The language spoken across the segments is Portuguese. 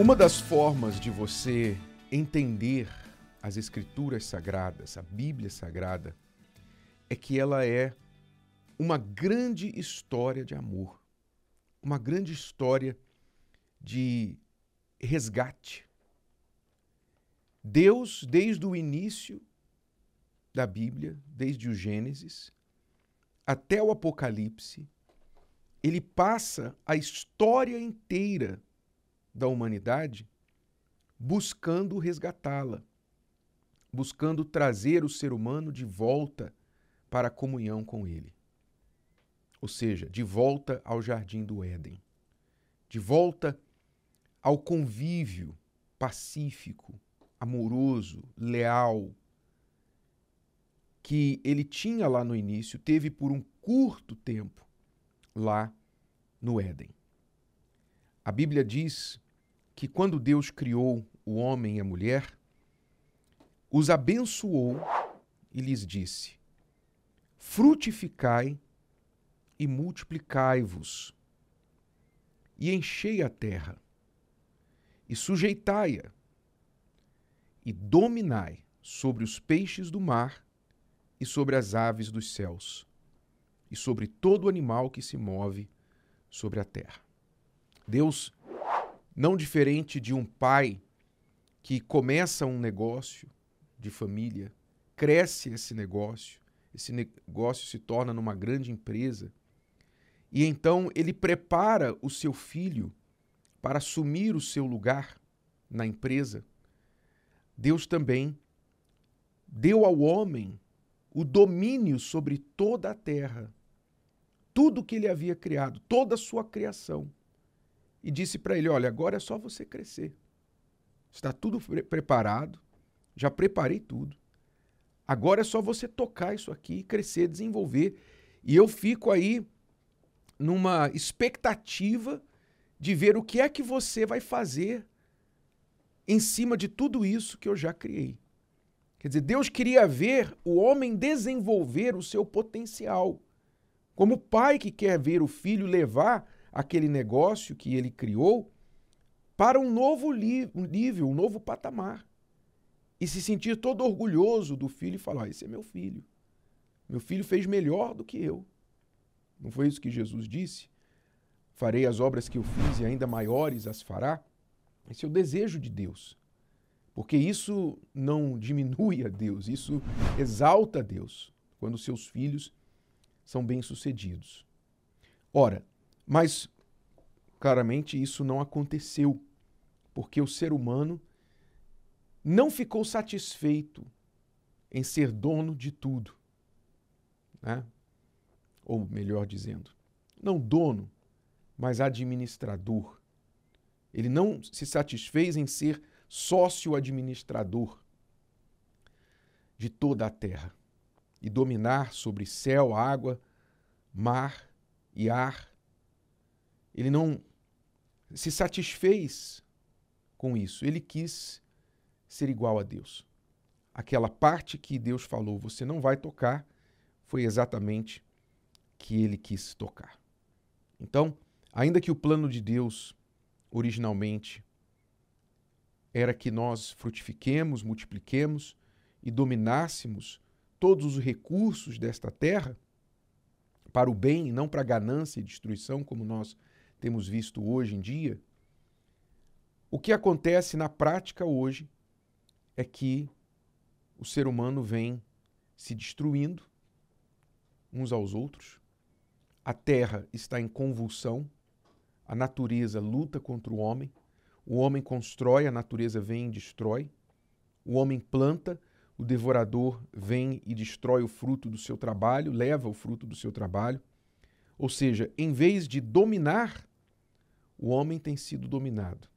Uma das formas de você entender as Escrituras Sagradas, a Bíblia Sagrada, é que ela é uma grande história de amor, uma grande história de resgate. Deus, desde o início da Bíblia, desde o Gênesis até o Apocalipse, ele passa a história inteira da humanidade buscando resgatá-la, buscando trazer o ser humano de volta para a comunhão com ele. Ou seja, de volta ao jardim do Éden, de volta ao convívio pacífico, amoroso, leal, que ele tinha lá no início, teve por um curto tempo lá no Éden. A Bíblia diz que quando Deus criou o homem e a mulher, os abençoou e lhes disse: Frutificai e multiplicai-vos, e enchei a terra, e sujeitai-a, e dominai sobre os peixes do mar e sobre as aves dos céus, e sobre todo animal que se move sobre a terra. Deus não diferente de um pai que começa um negócio de família, cresce esse negócio, esse negócio se torna numa grande empresa, e então ele prepara o seu filho para assumir o seu lugar na empresa. Deus também deu ao homem o domínio sobre toda a terra, tudo que ele havia criado, toda a sua criação e disse para ele: Olha, agora é só você crescer. Está tudo pre preparado, já preparei tudo. Agora é só você tocar isso aqui, crescer, desenvolver. E eu fico aí numa expectativa de ver o que é que você vai fazer em cima de tudo isso que eu já criei. Quer dizer, Deus queria ver o homem desenvolver o seu potencial. Como o pai que quer ver o filho levar aquele negócio que ele criou para um novo nível, um novo patamar. E se sentir todo orgulhoso do filho e falar: Esse é meu filho. Meu filho fez melhor do que eu. Não foi isso que Jesus disse? Farei as obras que eu fiz e ainda maiores as fará? Esse é o desejo de Deus. Porque isso não diminui a Deus, isso exalta a Deus quando seus filhos são bem-sucedidos. Ora, mas, claramente, isso não aconteceu, porque o ser humano não ficou satisfeito em ser dono de tudo. Né? Ou melhor dizendo, não dono, mas administrador. Ele não se satisfez em ser sócio administrador de toda a terra e dominar sobre céu, água, mar e ar ele não se satisfez com isso. Ele quis ser igual a Deus. Aquela parte que Deus falou, você não vai tocar, foi exatamente que ele quis tocar. Então, ainda que o plano de Deus originalmente era que nós frutifiquemos, multipliquemos e dominássemos todos os recursos desta terra para o bem e não para ganância e destruição, como nós temos visto hoje em dia, o que acontece na prática hoje é que o ser humano vem se destruindo uns aos outros, a terra está em convulsão, a natureza luta contra o homem, o homem constrói, a natureza vem e destrói, o homem planta, o devorador vem e destrói o fruto do seu trabalho, leva o fruto do seu trabalho. Ou seja, em vez de dominar o homem tem sido dominado,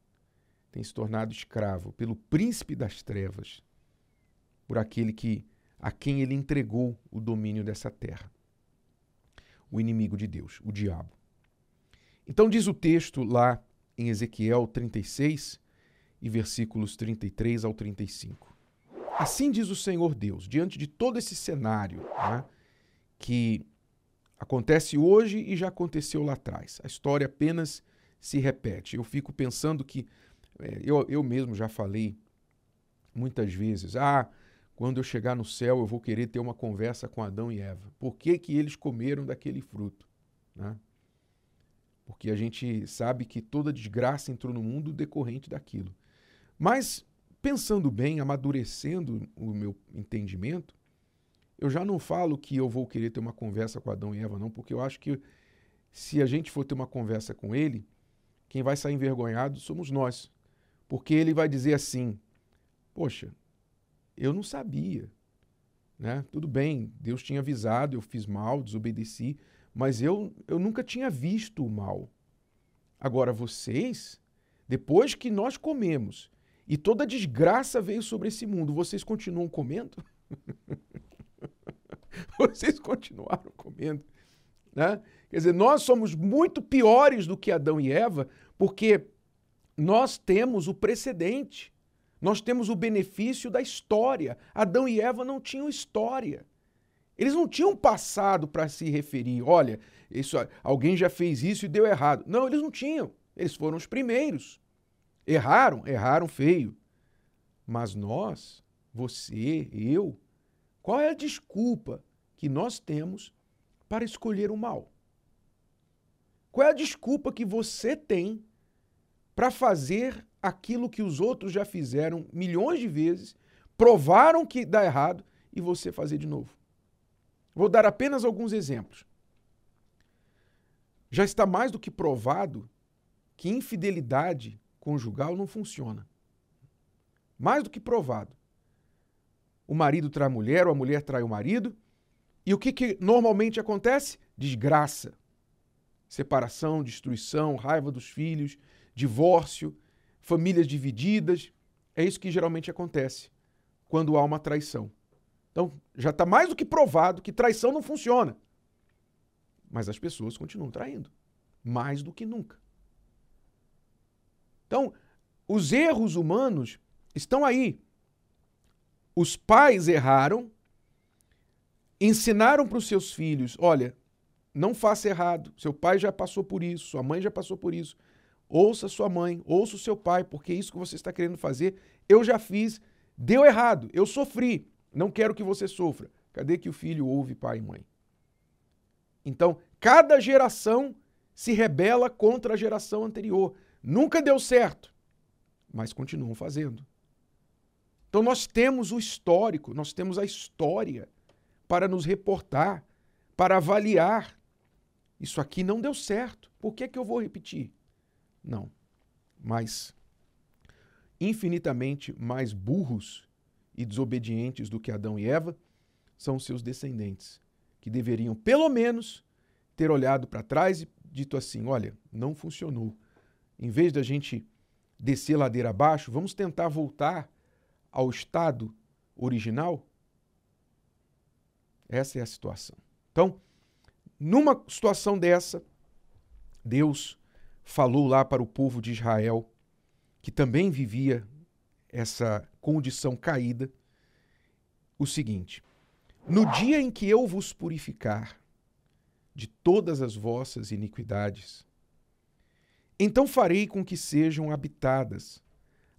tem se tornado escravo pelo príncipe das trevas, por aquele que a quem ele entregou o domínio dessa terra. O inimigo de Deus, o diabo. Então diz o texto lá em Ezequiel 36 e versículos 33 ao 35. Assim diz o Senhor Deus, diante de todo esse cenário né, que acontece hoje e já aconteceu lá atrás. A história apenas se repete. Eu fico pensando que É, eu, eu mesmo já falei muitas vezes, ah, quando eu chegar no céu eu vou querer ter uma conversa com Adão e Eva. Por que, que eles comeram daquele fruto? Né? Porque a gente sabe que toda desgraça entrou no mundo decorrente daquilo. Mas, pensando bem, amadurecendo o meu entendimento, eu já não falo que eu vou querer ter uma conversa com Adão e Eva, não, porque eu acho que se a gente for ter uma conversa com ele, quem vai sair envergonhado somos nós. Porque ele vai dizer assim: Poxa, eu não sabia. Né? Tudo bem, Deus tinha avisado, eu fiz mal, desobedeci, mas eu, eu nunca tinha visto o mal. Agora, vocês, depois que nós comemos e toda desgraça veio sobre esse mundo, vocês continuam comendo? vocês continuaram comendo. Né? Quer dizer, nós somos muito piores do que Adão e Eva, porque nós temos o precedente, nós temos o benefício da história. Adão e Eva não tinham história. Eles não tinham passado para se referir, olha, isso, alguém já fez isso e deu errado. Não, eles não tinham. Eles foram os primeiros. Erraram, erraram feio. Mas nós, você, eu, qual é a desculpa que nós temos para escolher o mal? Qual é a desculpa que você tem para fazer aquilo que os outros já fizeram milhões de vezes, provaram que dá errado e você fazer de novo? Vou dar apenas alguns exemplos. Já está mais do que provado que infidelidade conjugal não funciona. Mais do que provado. O marido trai a mulher ou a mulher trai o marido. E o que, que normalmente acontece? Desgraça. Separação, destruição, raiva dos filhos, divórcio, famílias divididas. É isso que geralmente acontece quando há uma traição. Então, já está mais do que provado que traição não funciona. Mas as pessoas continuam traindo. Mais do que nunca. Então, os erros humanos estão aí. Os pais erraram, ensinaram para os seus filhos: olha, não faça errado. Seu pai já passou por isso, sua mãe já passou por isso. Ouça sua mãe, ouça o seu pai, porque isso que você está querendo fazer, eu já fiz, deu errado, eu sofri. Não quero que você sofra. Cadê que o filho ouve pai e mãe? Então, cada geração se rebela contra a geração anterior. Nunca deu certo, mas continuam fazendo. Então, nós temos o histórico, nós temos a história para nos reportar, para avaliar. Isso aqui não deu certo. Por que, que eu vou repetir? Não. Mas infinitamente mais burros e desobedientes do que Adão e Eva são seus descendentes, que deveriam, pelo menos, ter olhado para trás e dito assim: olha, não funcionou. Em vez da gente descer ladeira abaixo, vamos tentar voltar ao estado original? Essa é a situação. Então, numa situação dessa, Deus falou lá para o povo de Israel, que também vivia essa condição caída, o seguinte: No dia em que eu vos purificar de todas as vossas iniquidades, então farei com que sejam habitadas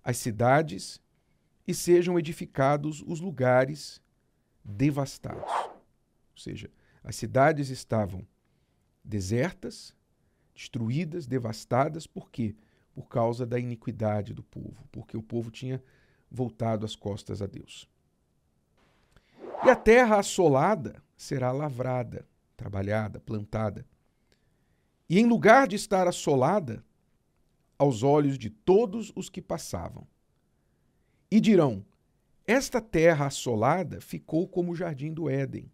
as cidades e sejam edificados os lugares devastados. Seja, as cidades estavam desertas, destruídas, devastadas, por quê? por causa da iniquidade do povo, porque o povo tinha voltado as costas a Deus. E a terra assolada será lavrada, trabalhada, plantada. E em lugar de estar assolada, aos olhos de todos os que passavam. E dirão: Esta terra assolada ficou como o jardim do Éden.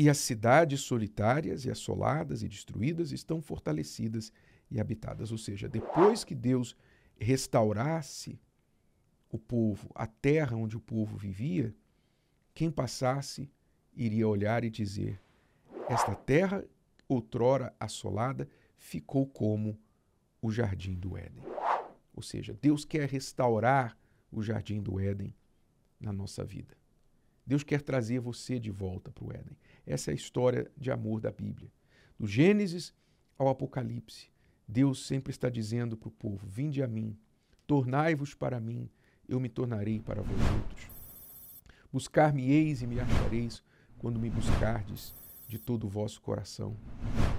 E as cidades solitárias e assoladas e destruídas estão fortalecidas e habitadas. Ou seja, depois que Deus restaurasse o povo, a terra onde o povo vivia, quem passasse iria olhar e dizer: Esta terra, outrora assolada, ficou como o jardim do Éden. Ou seja, Deus quer restaurar o jardim do Éden na nossa vida. Deus quer trazer você de volta para o Éden. Essa é a história de amor da Bíblia. Do Gênesis ao Apocalipse. Deus sempre está dizendo para o povo: Vinde a mim, tornai-vos para mim, eu me tornarei para vós outros. Buscar-me-eis e me achareis quando me buscardes de todo o vosso coração.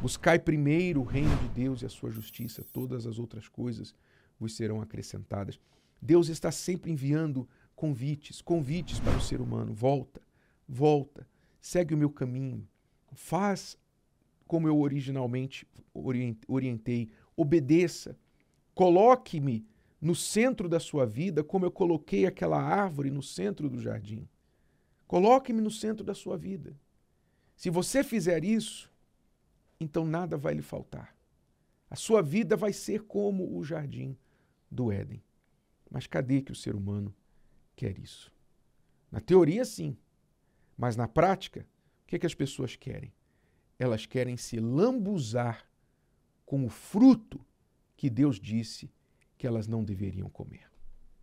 Buscai primeiro o reino de Deus e a sua justiça, todas as outras coisas vos serão acrescentadas. Deus está sempre enviando convites, convites para o ser humano. Volta, volta, segue o meu caminho, faz como eu originalmente orientei, obedeça, coloque-me no centro da sua vida, como eu coloquei aquela árvore no centro do jardim. Coloque-me no centro da sua vida. Se você fizer isso, então nada vai lhe faltar. A sua vida vai ser como o jardim do Éden. Mas cadê que o ser humano quer isso? Na teoria, sim. Mas na prática, o que, é que as pessoas querem? Elas querem se lambuzar com o fruto que Deus disse que elas não deveriam comer.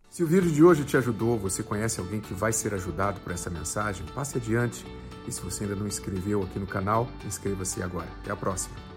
Se o vídeo de hoje te ajudou, você conhece alguém que vai ser ajudado por essa mensagem, passe adiante. E se você ainda não inscreveu aqui no canal, inscreva-se agora. Até a próxima.